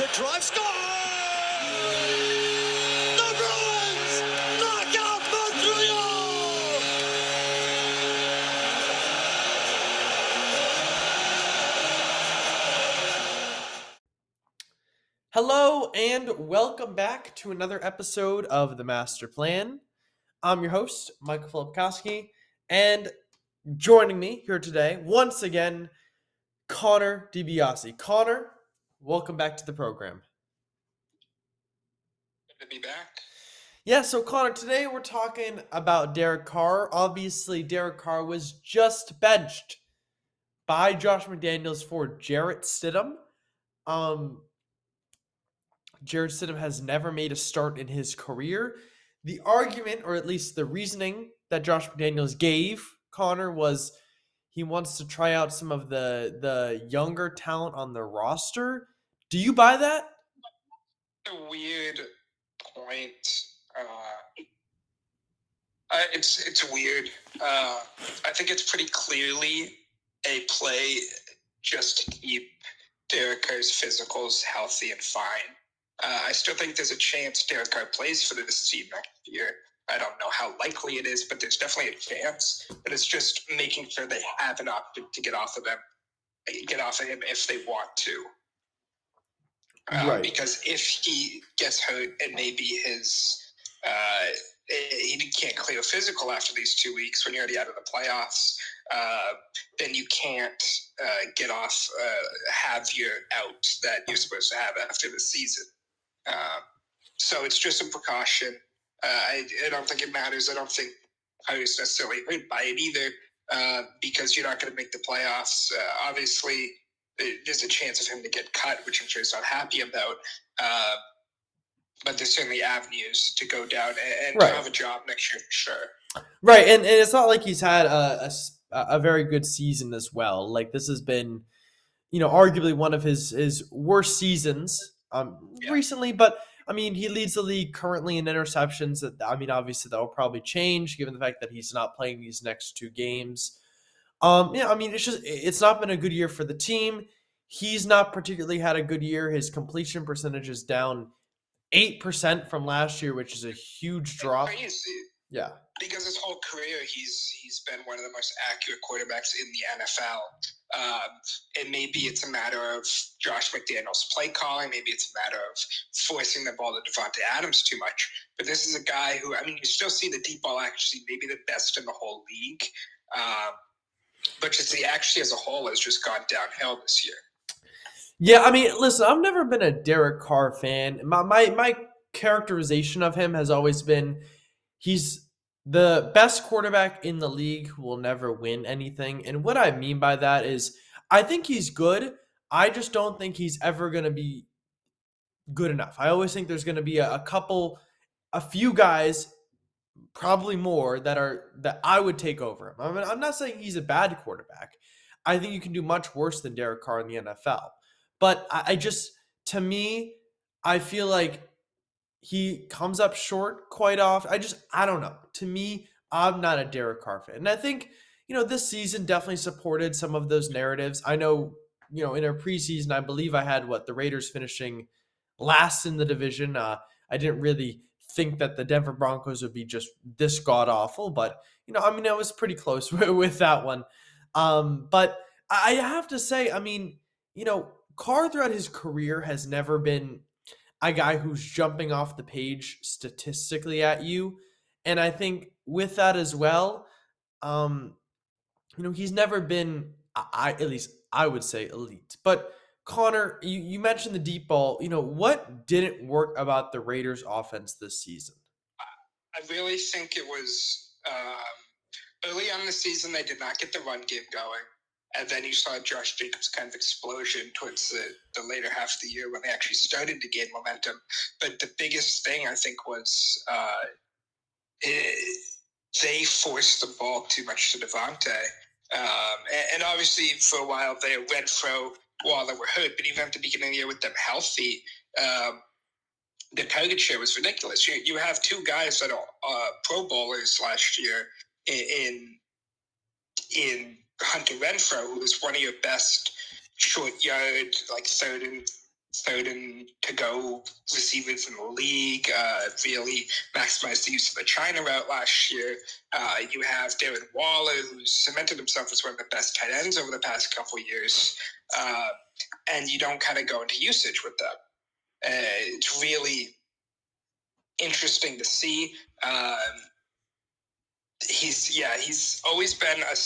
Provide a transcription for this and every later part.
The drive score. The Bruins knock out Montreal. Hello and welcome back to another episode of The Master Plan. I'm your host, Michael Filipkowski, and joining me here today, once again, Connor DiBiasi. Connor, welcome back to the program. Good to be back. Yeah, so Connor, today we're talking about Derek Carr. Obviously, Derek Carr was just benched by Josh McDaniels for Jarrett Stidham. Um, Jarrett Stidham has never made a start in his career. The argument, or at least the reasoning that Josh McDaniels gave Connor was he wants to try out some of the the younger talent on the roster. Do you buy that? a weird point. Uh, uh, it's it's weird. Uh, I think it's pretty clearly a play just to keep Derek Carr's physicals healthy and fine. Uh, I still think there's a chance Derek Carr plays for this team next year. I don't know how likely it is, but there's definitely a chance. But it's just making sure they have an option to get off of them, get off of him if they want to. Uh, Right. Because if he gets hurt and maybe his uh, he can't clear physical after these two weeks when you're already out of the playoffs, uh, then you can't uh, get off, uh, have your out that you're supposed to have after the season. Uh, so it's just a precaution. Uh, I, I don't think it matters. I don't think I was necessarily hurt by it either uh, because you're not going to make the playoffs. Uh, obviously, there's a chance of him to get cut, which I'm sure he's not happy about. Uh, but there's certainly avenues to go down and, and Right. to have a job next year for sure. Right, and, and it's not like he's had a a very good season as well. Like this has been, you know, arguably one of his his worst seasons um Yeah. recently. But I mean, he leads the league currently in interceptions. That I mean, obviously that will probably change given the fact that he's not playing these next two games. Um, yeah, I mean, it's just it's not been a good year for the team. He's not particularly had a good year. His completion percentage is down eight percent from last year, which is a huge drop. Crazy Yeah. because his whole career he's he's been one of the most accurate quarterbacks in the NFL. Um, and maybe it's a matter of Josh McDaniel's play calling. Maybe it's a matter of forcing the ball to Davante Adams too much. But this is a guy who, I mean, you still see the deep ball actually maybe the best in the whole league. Um, but just the actually as a whole has just gone downhill this year. Yeah, I mean, listen, I've never been a Derek Carr fan. My my my characterization of him has always been he's the best quarterback in the league who will never win anything. And what I mean by that is I think he's good. I just don't think he's ever going to be good enough. I always think there's going to be a, a couple a few guys probably more that are that I would take over him. I mean, I'm not saying he's a bad quarterback. I think you can do much worse than Derek Carr in the NFL. But I, I just, to me, I feel like he comes up short quite often. I just, I don't know. To me, I'm not a Derek Carr fan. And I think, you know, this season definitely supported some of those narratives. I know, you know, in our preseason, I believe I had what the Raiders finishing last in the division. Uh, I didn't really think that the Denver Broncos would be just this god awful, but you know, I mean, I was pretty close with, that one. Um, but I have to say, I mean, you know, Carr throughout his career has never been a guy who's jumping off the page statistically at you. And I think with that as well, um, you know, he's never been, I at least I would say elite. But Connor, you, you mentioned the deep ball. You know, what didn't work about the Raiders offense this season? I really think it was Um, early on the season, they did not get the run game going. And then you saw Josh Jacobs kind of explosion towards the, the later half of the year when they actually started to gain momentum. But the biggest thing, I think, was uh, it, they forced the ball too much to Davante. Um, and, and, obviously, for a while, they Renfrow, they were hurt, but even at the beginning of the year with them healthy, um, the target share was ridiculous. You, you have two guys that are uh, Pro Bowlers last year in in Hunter Renfrow, who was one of your best short yard, like third and third to go receivers in the league. Uh, really maximized the use of the China route last year. Uh, you have Darren Waller, who's cemented himself as one of the best tight ends over the past couple years, uh, and you don't kind of go into usage with them. Uh, it's really interesting to see. Um, he's yeah, he's always been a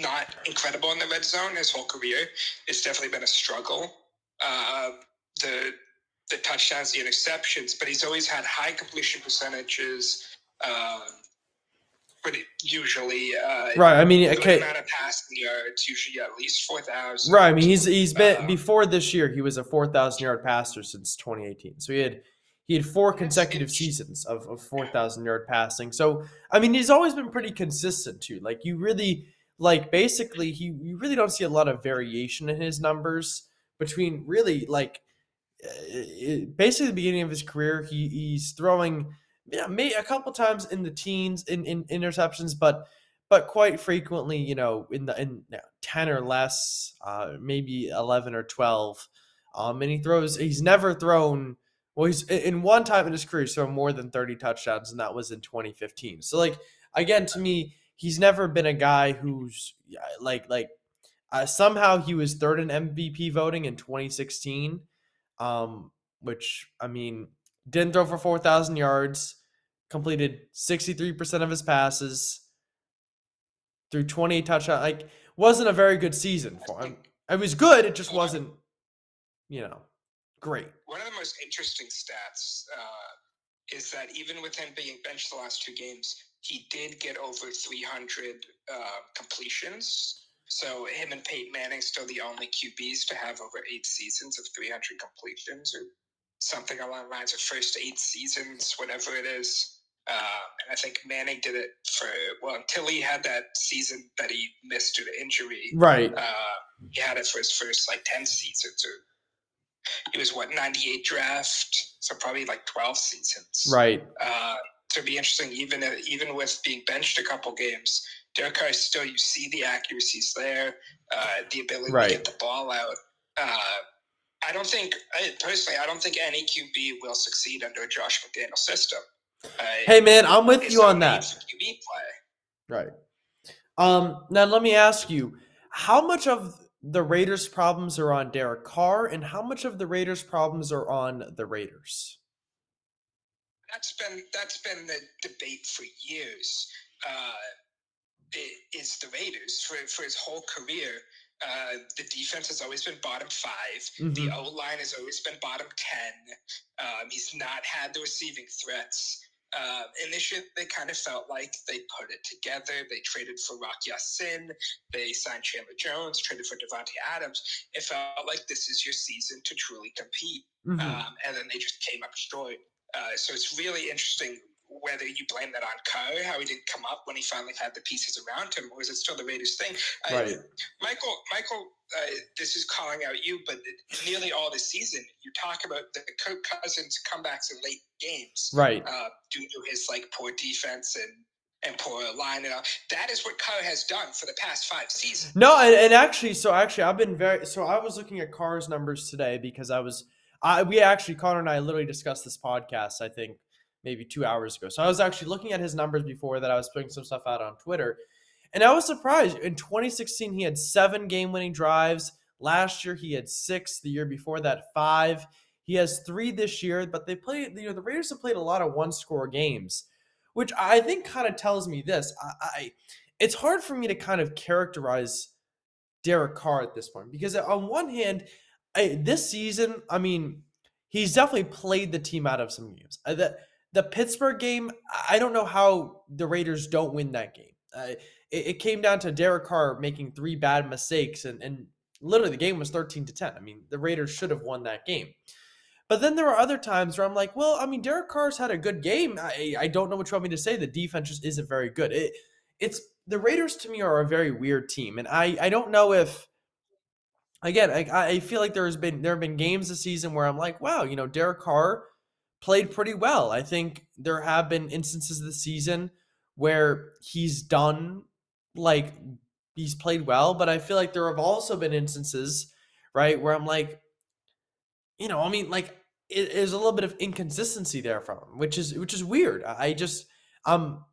not incredible in the red zone his whole career. It's definitely been a struggle. Uh, the the touchdowns, the interceptions, but he's always had high completion percentages. Uh, but usually, uh, right. I mean, okay. Amount of passing yards, usually at least four thousand. Right. I mean, he's he's been uh, before this year. He was a four thousand yard passer since 2018. So he had he had four consecutive seasons of, of 4,000 yard passing. So, I mean, he's always been pretty consistent too. Like, you really, like, basically, he you really don't see a lot of variation in his numbers between really, like, uh, basically the beginning of his career. He, he's throwing yeah, may, a couple times in the teens in, in interceptions, but but quite frequently, you know, in the in you know, 10 or less, uh, maybe 11 or 12. Um, and he throws, he's never thrown well, he's in one time in his career, he's thrown more than 30 touchdowns, and that was in 2015. So, like, again, to me, he's never been a guy who's like, like, uh, somehow he was third in MVP voting in 2016, um, which, I mean, didn't throw for 4,000 yards, completed 63% of his passes through 20 touchdowns. Like, wasn't a very good season for him. It was good, it just wasn't, you know great. One of the most interesting stats uh, is that even with him being benched the last two games, he did get over 300 uh, completions. So him and Peyton Manning still the only QBs to have over eight seasons of 300 completions, or something along the lines of first eight seasons, whatever it is. Um, and I think Manning did it for well until he had that season that he missed due to injury. Right. Uh, he had it for his first like ten seasons or he was what 98 draft, so probably like 12 seasons. Right. Uh, so it'd be interesting, even even with being benched a couple games, Derek Carr still you see the accuracies there, uh, the ability right. to get the ball out. Uh, I don't think I, personally, I don't think any QB will succeed under a Josh McDaniel system. hey man, I'm with you on that. QB play. Right. Um, now let me ask you, how much of the Raiders' problems are on Derek Carr, and how much of the Raiders' problems are on the Raiders? That's been that's been the debate for years. Uh, is the Raiders for for his whole career? Uh, the defense has always been bottom 5 mm-hmm. The O line has always been bottom ten. Um, he's not had the receiving threats. Uh, and this year, they kind of felt like they put it together. They traded for Rock Ya-Sin. They signed Chandler Jones, traded for Davante Adams. It felt like this is your season to truly compete. Mm-hmm. Um, and then they just came up short. Uh, so it's really interesting whether you blame that on Carr, how he didn't come up when he finally had the pieces around him, or is it still the Raiders thing? Right. Uh, Michael, Michael, uh, this is calling out you, but nearly all this season, you talk about the Kirk Cousins comebacks in late games, right? Uh, due to his like poor defense and and poor line and all. That is what Carr has done for the past five seasons. No, and, and actually, so actually, I've been very. So I was looking at Carr's numbers today because I was. I we actually Connor and I literally discussed this podcast. I think maybe two hours ago. So I was actually looking at his numbers before that. I was putting some stuff out on Twitter. And I was surprised. In 2016, he had seven game winning drives. Last year, he had six. The year before that, five. He has three this year, but they play, you know, the Raiders have played a lot of one score games, which I think kind of tells me this. I, I it's hard for me to kind of characterize Derek Carr at this point because on one hand, I, this season, I mean, he's definitely played the team out of some games. I, that the Pittsburgh game, I don't know how the Raiders don't win that game. Uh, it, it, came down to Derek Carr making three bad mistakes, and, and literally the game was 13 to 10. I mean, the Raiders should have won that game. But then there are other times where I'm like, well, I mean, Derek Carr's had a good game. I, I don't know what you want me to say. The defense just isn't very good. It, it's the Raiders to me are a very weird team, and I I don't know if again I I feel like there has been there have been games this season where I'm like, wow, you know, Derek Carr played pretty well. I think there have been instances this season where he's done like he's played well, but I feel like there have also been instances, right, where I'm like, you know, I mean, like it is a little bit of inconsistency there from him, which is which is weird. I just um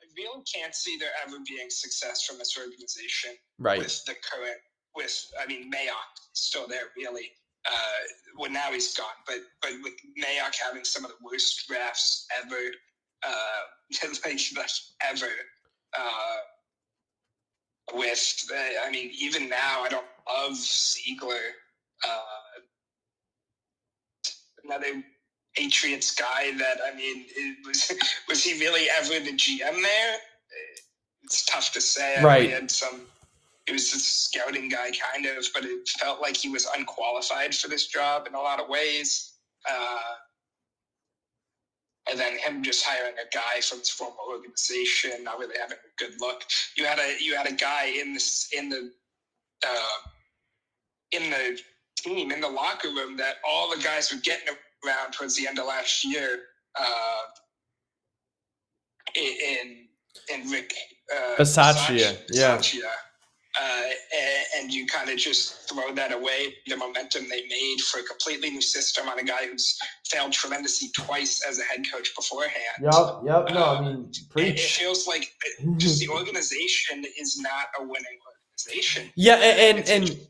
I really can't see there ever being success from this organization right. with the current with I mean Mayock still there really. Uh, well now he's gone, but but with Mayock having some of the worst drafts ever, uh, like, like ever. Uh, with uh, I mean even now I don't love Ziegler. Uh, another Patriots guy that I mean, was was he really ever the GM there? It's tough to say. Right. He had some. He was a scouting guy, kind of, but it felt like he was unqualified for this job in a lot of ways. Uh, and then him just hiring a guy from his former organization, not really having a good look. You had a you had a guy in this in the uh, in the team in the locker room that all the guys were getting around towards the end of last year. Uh, in in Rick uh, Bisaccia, yeah. Bisaccia. Uh, and, and you kind of just throw that away, the momentum they made for a completely new system on a guy who's failed tremendously twice as a head coach beforehand. Yep, yep. No, I mean, It, it feels like just the organization is not a winning organization. Yeah, and It's and, and.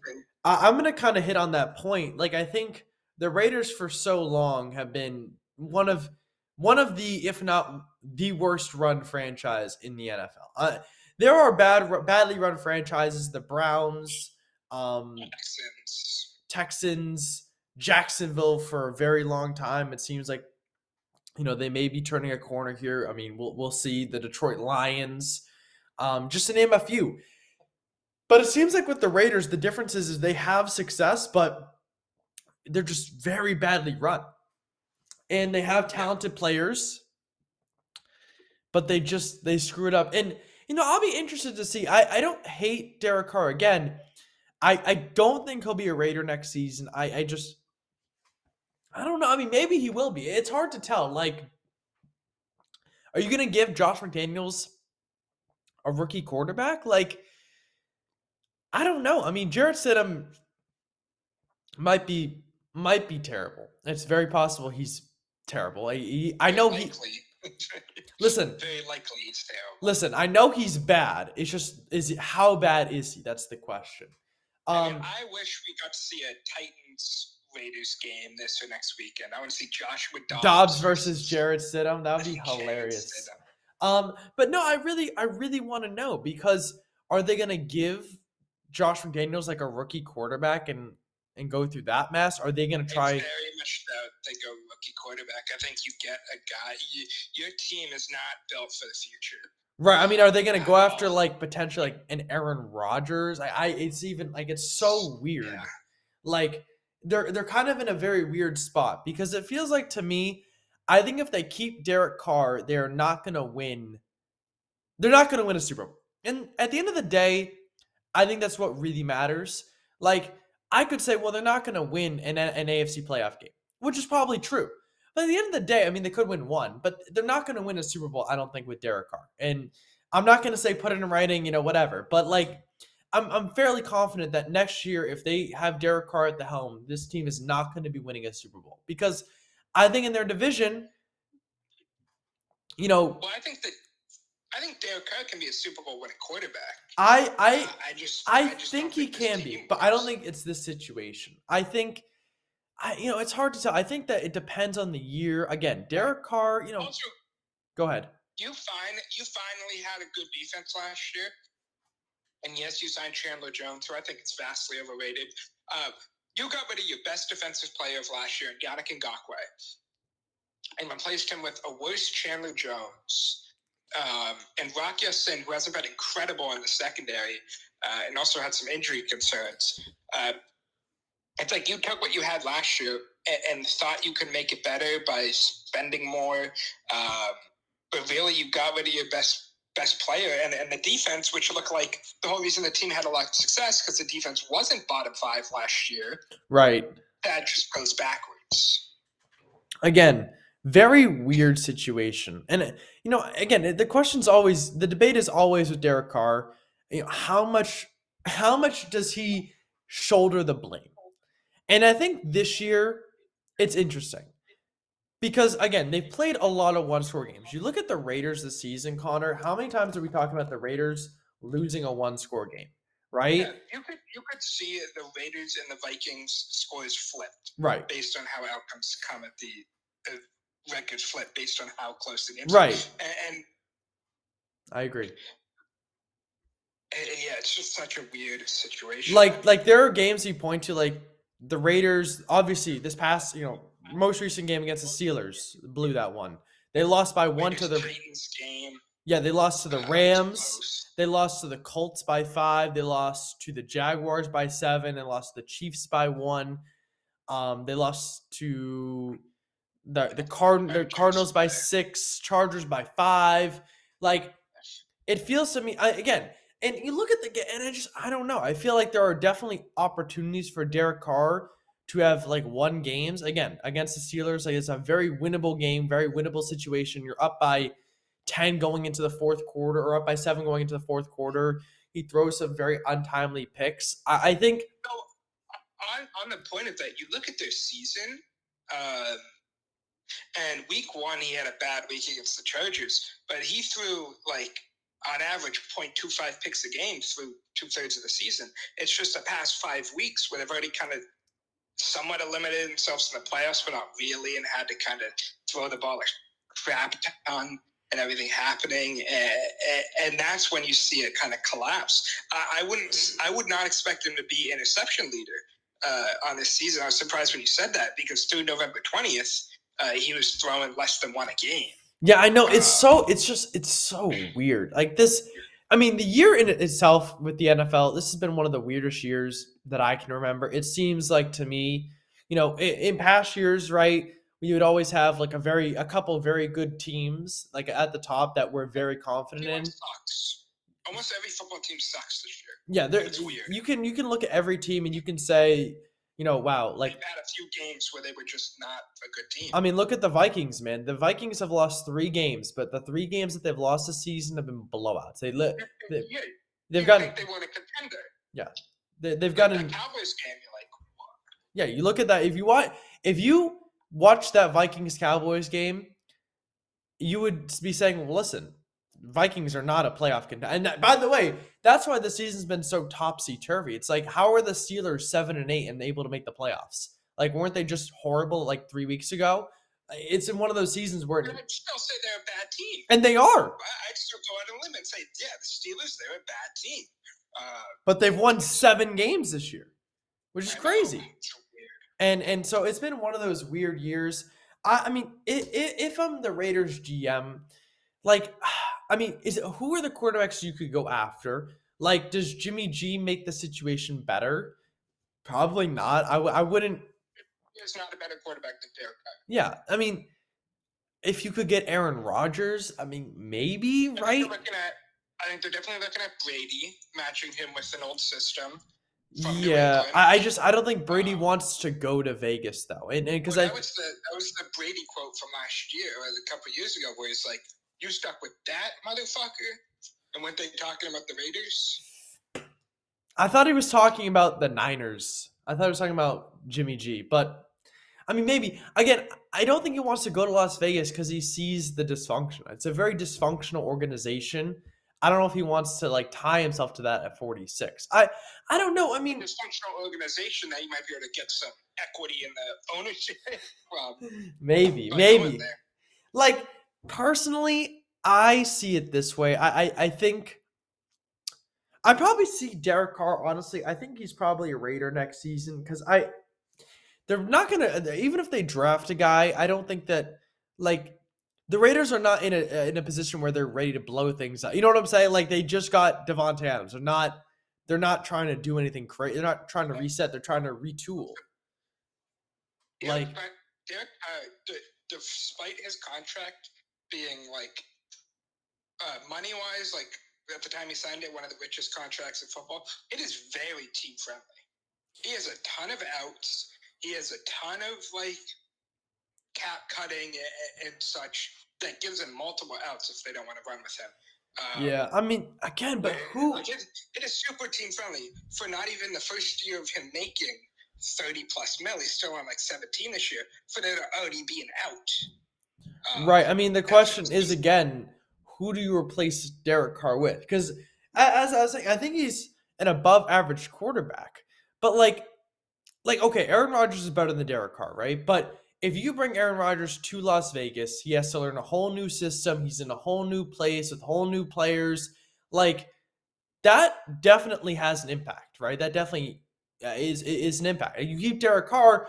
I, I'm gonna kind of hit on that point. Like, I think the Raiders for so long have been one of one of the, if not the worst run franchise in the NFL. Uh, there are bad, badly run franchises. The Browns, um, Texans. Texans, Jacksonville for a very long time. It seems like you know they may be turning a corner here. I mean, we'll we'll see the Detroit Lions, um, just to name a few. But it seems like with the Raiders, the difference is, is they have success, but they're just very badly run, and they have talented players, but they just they screw it up. And you know, I'll be interested to see. I I don't hate Derek Carr again. I I don't think he'll be a Raider next season. I I just I don't know. I mean, maybe he will be. It's hard to tell. Like, are you gonna give Josh McDaniels a rookie quarterback? Like, I don't know. I mean, Jarrett Stidham might be might be terrible. It's very possible he's terrible. I he, I know he. Listen, Very likely he's terrible. listen. I know he's bad. It's just is it how bad is he? That's the question. I, mean, Um, I wish we got to see a Titans Raiders game this or next weekend. I want to see Joshua Dobbs, Dobbs versus Jarrett Stidham. That would be hilarious. Um, but no, I really, I really want to know because are they going to give Josh McDaniels like a rookie quarterback and and go through that mess? Are they going to It's try? very much that they go rookie quarterback. I think you get a guy. You, your team is not built for the future. Right. I mean, are they going to go after like potentially like an Aaron Rodgers? I, I, it's even like it's so weird. Yeah. Like they're they're kind of in a very weird spot because it feels like to me, I think if they keep Derek Carr, they're not going to win. They're not going to win a Super Bowl. And at the end of the day, I think that's what really matters. Like I could say, well, they're not going to win an, an AFC playoff game, which is probably true. But at the end of the day, I mean, they could win one, but they're not going to win a Super Bowl, I don't think, with Derek Carr. And I'm not going to say put it in writing, you know, whatever. But like, I'm, I'm fairly confident that next year, if they have Derek Carr at the helm, this team is not going to be winning a Super Bowl because I think in their division, you know, Well, I think that I think Derek Carr can be a Super Bowl winning quarterback. I I Uh, I just I just think he can be, but I don't think it's this situation. I think, I you know, it's hard to tell. I think that it depends on the year. Again, Derek Carr, you know, Also, go ahead. you find you finally had a good defense last year, and yes, you signed Chandler Jones, who I think is vastly overrated. Uh, you got rid of your best defensive player of last year, Yannick Ngakoue. and replaced him with a worse Chandler Jones. Um, and Rock Ya-Sin, who hasn't been incredible in the secondary, uh, and also had some injury concerns. Uh, it's like you took what you had last year and, and thought you could make it better by spending more, um, but really you got rid of your best best player and, and the defense, which looked like the whole reason the team had a lot of success because the defense wasn't bottom five last year. Right. That just goes backwards. Again, very weird situation. And you know, again, the question's always the debate is always with Derek Carr. You know, how much how much does he shoulder the blame? And I think this year it's interesting. Because again, they've played a lot of one score games. You look at the Raiders this season, Connor, how many times are we talking about the Raiders losing a one score game? Right? Yeah, you could you could see the Raiders and the Vikings scores flipped Right. based on how outcomes come at the, the records flip based on how close the games Right. And, and I agree. yeah, it's just such a weird situation. Like like there are games you point to like the Raiders, obviously this past, you know, most recent game against the Steelers blew that one. They lost by one to the Titans game. Yeah, they lost to the Rams. They lost to the Colts by five. They lost to the Jaguars by seven, and lost to the Chiefs by one. Um, they lost to the the Card the Cardinals by six, Chargers by five. Like it feels to me I, again, and you look at the ga- and I just I don't know. I feel like there are definitely opportunities for Derek Carr to have like one games again against the Steelers. Like it's a very winnable game, very winnable situation. You're up by 10 going into the fourth quarter or up by seven going into the fourth quarter. He throws some very untimely picks. I, I think on, on the point of that, you look at their season, um, and week one, he had a bad week against the Chargers, but he threw like on average 0.25 picks a game through two thirds of the season. It's just the past five weeks where they've already kind of somewhat eliminated themselves in the playoffs, but not really, and had to kind of throw the ball a crap ton and everything happening, and, and that's when you see it kind of collapse. I, I wouldn't, I would not expect him to be interception leader uh, on this season. I was surprised when you said that because through November twentieth, uh, he was throwing less than one a game. Yeah, I know. It's so it's just it's so weird. Like this I mean, the year in itself with the NFL, this has been one of the weirdest years that I can remember. It seems like to me, you know, in, in past years, right, we would always have like a very a couple very good teams like at the top that we're very confident in. Sucks. Almost every football team sucks this year. Yeah, there It's weird. you can you can look at every team and you can say, you know, wow, like They've had a few games where they were just not a good team. I mean, look at the Vikings, man. The Vikings have lost three games, but the three games that they've lost this season have been blowouts. They li- they- yeah, they've you gotten they were a contender. Yeah. They, they've Like gotten that Cowboys game. You're like, yeah. You look at that. If you watch if you watch that Vikings Cowboys game, you would be saying, well, "Listen, Vikings are not a playoff contender." And by the way, that's why the season's been so topsy turvy. It's like, how are the Steelers seven and eight and able to make the playoffs? Like, weren't they just horrible like three weeks ago? It's in one of those seasons where, I'd still say they're a bad team. and they are. I- I'd still go out on a limb and say, yeah, the Steelers, they're a bad team. Uh, but they've won seven games this year, which is I crazy. And and so it's been one of those weird years. I, I mean, i i if I'm the Raiders GM, like, I mean, is it, who are the quarterbacks you could go after? Like, does Jimmy G make the situation better? Probably not. I, w- I wouldn't. He's not a better quarterback than Derek Carr. Yeah, I mean, if you could get Aaron Rodgers, I mean, maybe I right. At, I think they're definitely looking at Brady, matching him with an old system. Yeah, I, I just I don't think Brady Um, wants to go to Vegas though, and because Well, I that was the that was the Brady quote from last year, a couple years ago, where he's like, "You stuck with that motherfucker," and when they talking about the Raiders, I thought he was talking about the Niners. I thought he was talking about Jimmy G. But I mean, maybe again, I don't think he wants to go to Las Vegas because he sees the dysfunction. It's a very dysfunctional organization. I don't know if he wants to like tie himself to that at 46. I I don't know. I mean, dysfunctional organization that you might be able to get some equity in the ownership from. maybe, maybe. Like personally, I see it this way. I I, I think I probably see Derek Carr. Honestly, I think he's probably a Raider next season because I they're not gonna even if they draft a guy. I don't think that like the Raiders are not in a in a position where they're ready to blow things up. You know what I'm saying? Like they just got Davante Adams. They're not they're not trying to do anything crazy. They're not trying to reset. They're trying to retool. Yeah, Like- Derek, uh, d- despite his contract being like uh, money wise, like at the time he signed it, one of the richest contracts in football, it is very team friendly. He has a ton of outs. He has a ton of like cap cutting and, and such that gives him multiple outs if they don't want to run with him. Um, Yeah, I mean, again, but who? like, it, it is super team friendly for not even the first year of him making 30 plus mil. He's still on like 17 this year for there to already be an out. Right. I mean, the question is again, who do you replace Derek Carr with? Because as I was saying, I think he's an above average quarterback. But like, like okay, Aaron Rodgers is better than Derek Carr, right? But if you bring Aaron Rodgers to Las Vegas, he has to learn a whole new system. He's in a whole new place with whole new players. Like that definitely has an impact, right? That definitely uh, is is an impact. You keep Derek Carr,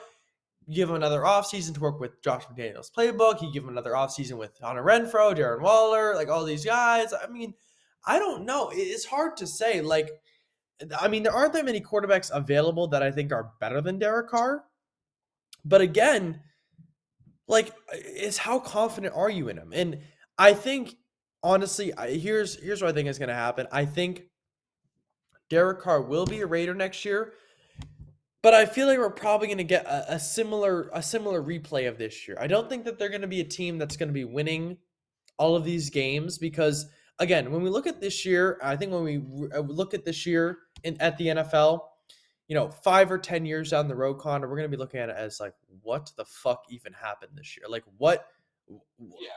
you give him another offseason to work with Josh McDaniels' playbook. You give him another offseason with Hunter Renfrow, Darren Waller, like all these guys. I mean, I don't know. It's hard to say. Like, I mean, there aren't that many quarterbacks available that I think are better than Derek Carr. But again, like, is how confident are you in him? And I think, honestly, I, here's here's what I think is going to happen. I think Derek Carr will be a Raider next year. But I feel like we're probably going to get a, a similar a similar replay of this year. I don't think that they're going to be a team that's going to be winning all of these games because again, when we look at this year, I think when we re- uh, look at this year in at the NFL, you know, five or ten years down the road, Connor, we're going to be looking at it as like, what the fuck even happened this year? Like, what? Yeah.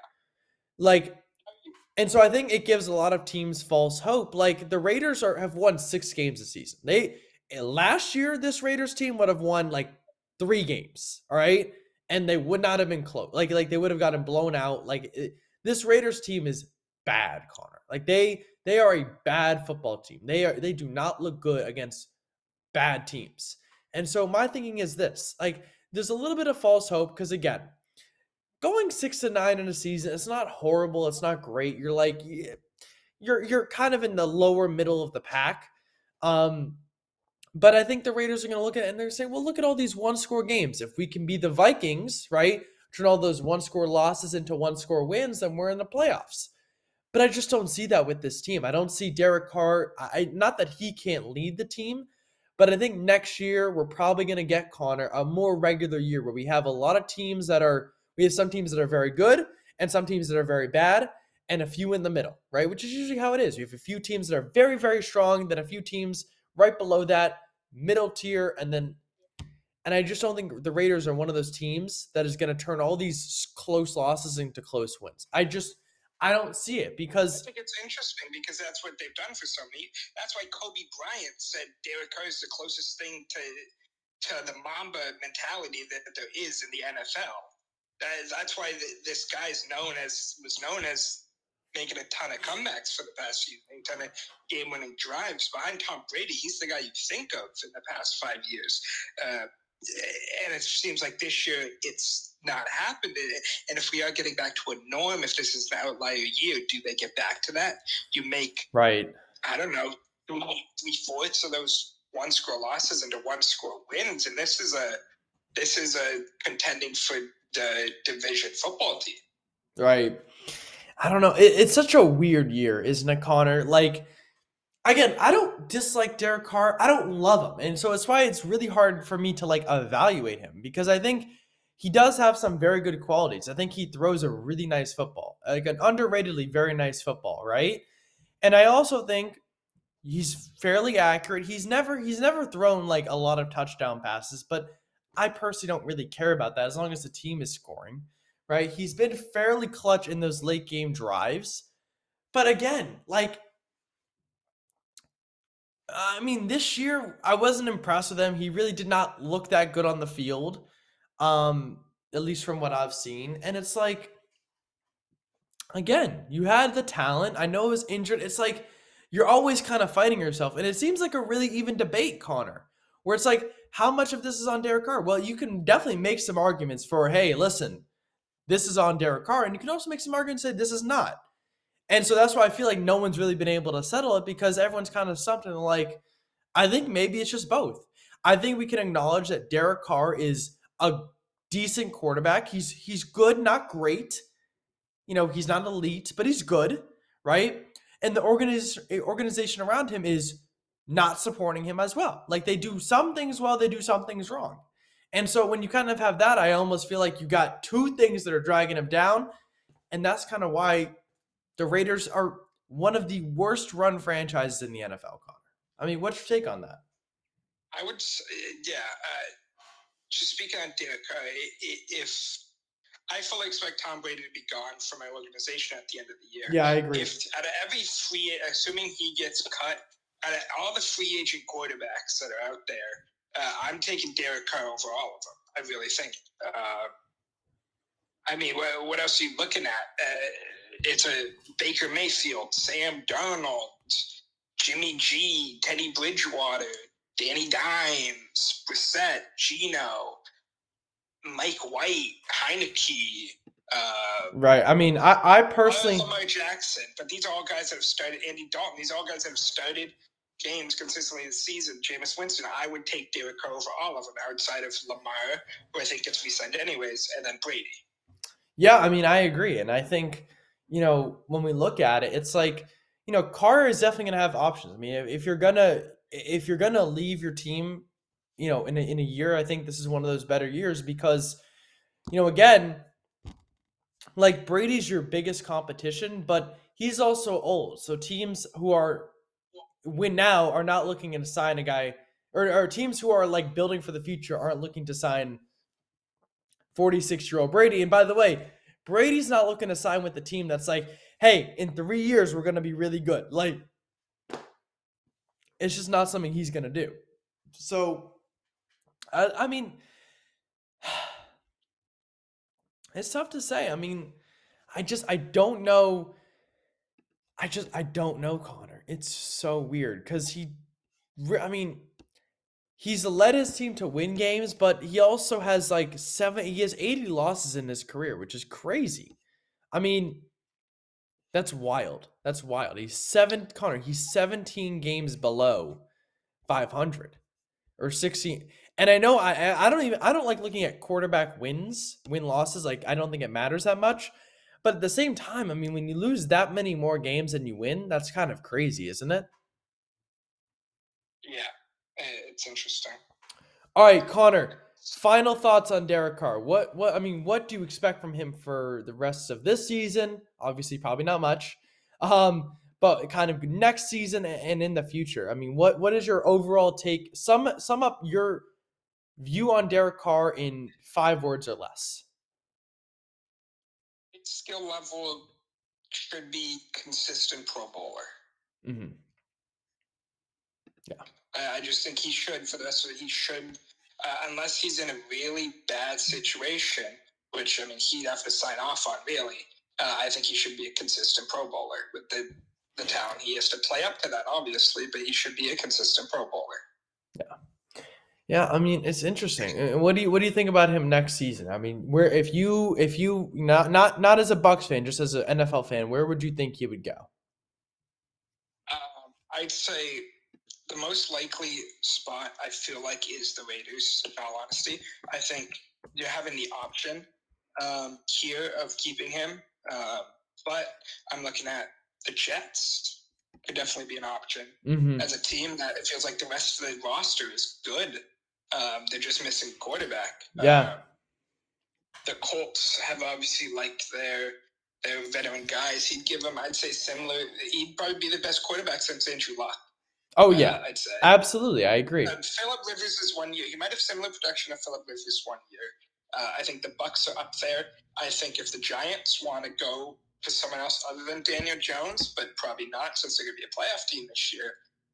Like, and so I think it gives a lot of teams false hope. Like the Raiders are have won six games this season. They last year this Raiders team would have won like three games, all right, and they would not have been close. Like like they would have gotten blown out. Like it, this Raiders team is bad, Connor. Like they they are a bad football team. They are they do not look good against bad teams. And so my thinking is this: like there's a little bit of false hope because again, going six to nine in a season, it's not horrible. It's not great. You're like you're you're kind of in the lower middle of the pack. Um, but I think the Raiders are going to look at it and they're saying, well, look at all these one score games. If we can be the Vikings, right? Turn all those one score losses into one score wins, then we're in the playoffs. But I just don't see that with this team. I don't see Derek Carr. I not that he can't lead the team, but I think next year we're probably going to get Connor a more regular year where we have a lot of teams that are we have some teams that are very good and some teams that are very bad and a few in the middle, right? Which is usually how it is. We have a few teams that are very very strong, then a few teams right below that, middle tier, and then and I just don't think the Raiders are one of those teams that is going to turn all these close losses into close wins. I just I don't see it because I think it's interesting because that's what they've done for so many. That's why Kobe Bryant said Derek Carr is the closest thing to to the Mamba mentality that there is in the NFL. That is, that's why th- this is known as was known as making a ton of comebacks for the past few, a ton of game-winning drives behind Tom Brady. He's the guy you think of in the past five years. Uh, and it seems like this year it's not happened. And if we are getting back to a norm, if this is an outlier year, do they get back to that? You make, right. I don't know, three three fourths of those one score losses into one score wins, and this is a this is a contending for the division football team. Right. I don't know. It, it's such a weird year, isn't it, Connor? Like, again, I don't dislike Derek Carr. I don't love him. And so it's why it's really hard for me to like evaluate him because I think he does have some very good qualities. I think he throws a really nice football, like an underratedly very nice football, right? And I also think he's fairly accurate. He's never he's never thrown like a lot of touchdown passes, but I personally don't really care about that as long as the team is scoring right? He's been fairly clutch in those late game drives. But again, like, I mean, this year I wasn't impressed with him. He really did not look that good on the field, um, at least from what I've seen. And it's like, again, you had the talent. I know it was injured. It's like you're always kind of fighting yourself. And it seems like a really even debate, Connor, where it's like, how much of this is on Derek Carr? Well, you can definitely make some arguments for, hey, listen, this is on Derek Carr, and you can also make some argument say this is not. And so that's why I feel like no one's really been able to settle it because everyone's kind of something like, I think maybe it's just both. I think we can acknowledge that Derek Carr is a decent quarterback. He's he's good, not great. You know, he's not elite, but he's good, right? And the organiz- organization around him is not supporting him as well. Like they do some things well, they do some things wrong. And so when you kind of have that, I almost feel like you got two things that are dragging him down. And that's kind of why the Raiders are one of the worst run franchises in the NFL, Connor. I mean, what's your take on that? I would, say, yeah. Uh, just speaking on Derek Carr, if I fully expect Tom Brady to be gone from my organization at the end of the year. Yeah, I agree. If out of every free, assuming he gets cut, out of all the free agent quarterbacks that are out there, uh, I'm taking Derek Carr over all of them. I really think. Uh, I mean, what, what, else are you looking at? Uh, it's a Baker Mayfield, Sam Darnold, Jimmy G, Teddy Bridgewater, Danny Dimes, Brissett, Geno, Mike White, Heinicke. Uh, right. I mean, I, I personally. Lamar Jackson, but these are all guys that have started. Andy Dalton. These are all guys that have started games consistently this season. Jameis Winston, I would take Derek Carr over all of them outside of Lamar, who I think gets re-signed anyways, and then Brady. Yeah, I mean, I agree, and I think you know when we look at it, it's like you know Carr is definitely going to have options. I mean, if you're gonna if you're gonna leave your team, you know, in a, in a year, I think this is one of those better years because you know again, like Brady's your biggest competition, but he's also old, so teams who are win now are not looking to sign a guy or, or teams who are like building for the future aren't looking to sign 46 year old Brady. And by the way, Brady's not looking to sign with the team that's like, hey, in three years, we're going to be really good. Like, it's just not something he's going to do. So, I, I mean, it's tough to say. I mean, I just, I don't know I just I don't know Connor. It's so weird because he, I mean, he's led his team to win games, but he also has like seven. He has eighty losses in his career, which is crazy. I mean, that's wild. That's wild. He's seven. Connor. He's seventeen games below five hundred or sixteen. And I know I I don't even I don't like looking at quarterback wins win losses. Like I don't think it matters that much. But at the same time, I mean, when you lose that many more games than you win, that's kind of crazy, isn't it? Yeah, it's interesting. All right, Connor. Final thoughts on Derek Carr. What what I mean, what do you expect from him for the rest of this season? Obviously, probably not much. Um, but kind of next season and in the future. I mean, what what is your overall take? Sum sum up your view on Derek Carr in five words or less skill level should be consistent Pro Bowler. Mm-hmm. Yeah. I, I just think he should for the rest of it. He should, uh, unless he's in a really bad situation, which I mean he'd have to sign off on. Really, uh, I think he should be a consistent Pro Bowler with the the talent. He has to play up to that, obviously, but he should be a consistent Pro Bowler. Yeah. Yeah, I mean it's interesting. What do you what do you think about him next season? I mean, where if you if you not not not as a Bucks fan, just as an NFL fan, where would you think he would go? Um, I'd say the most likely spot I feel like is the Raiders. In all honesty, I think you're having the option um, here of keeping him, uh, but I'm looking at the Jets. Could definitely be an option mm-hmm. as a team that it feels like the rest of the roster is good um, they're just missing quarterback. Yeah. Uh, the Colts have obviously liked their their veteran guys. He'd give them, I'd say, similar. He'd probably be the best quarterback since Andrew Luck. Oh uh, yeah, I'd say absolutely. I agree. Uh, Philip Rivers is one year. He might have similar production of Philip Rivers one year. Uh, I think the Bucks are up there. I think if the Giants want to go for someone else other than Daniel Jones, but probably not since they're going to be a playoff team this year.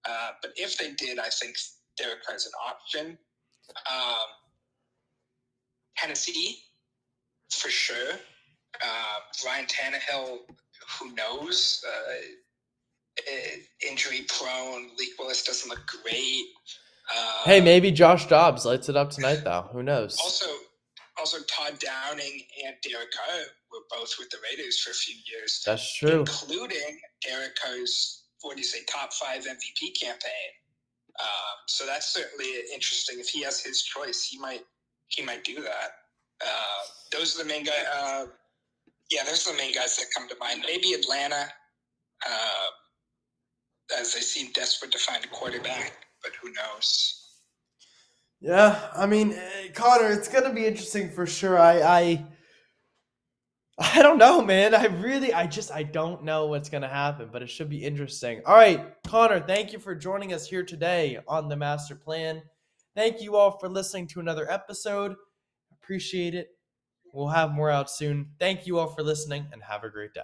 Uh, but if they did, I think Derek has an option. Um, Tennessee, for sure. Uh, Ryan Tannehill, who knows? Uh, injury prone. Leak Willis doesn't look great. Uh, hey, maybe Josh Dobbs lights it up tonight, though. Who knows? Also, also Todd Downing and Derek Carr were both with the Raiders for a few years, That's true. including Derek Carr's what do you say top five MVP campaign. Um, so that's certainly interesting. If he has his choice, he might he might do that. Uh, those are the main guys. Uh, yeah, those are the main guys that come to mind. Maybe Atlanta, uh, as they seem desperate to find a quarterback, but who knows? Yeah, I mean, eh, Connor, it's gonna be interesting for sure. I, I, I don't know, man. I really, I just, I don't know what's gonna happen, but it should be interesting. All right, Connor, thank you for joining us here today on the Master Plan. Thank you all for listening to another episode. Appreciate it. We'll have more out soon. Thank you all for listening, and have a great day.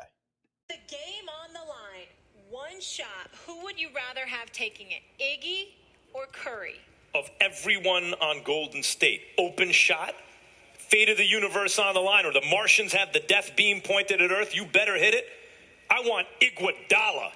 The game on the line. One shot. Who would you rather have taking it? Iggy or Curry? Of everyone on Golden State, open shot, fate of the universe on the line, or the Martians have the death beam pointed at Earth, you better hit it. I want Iguodala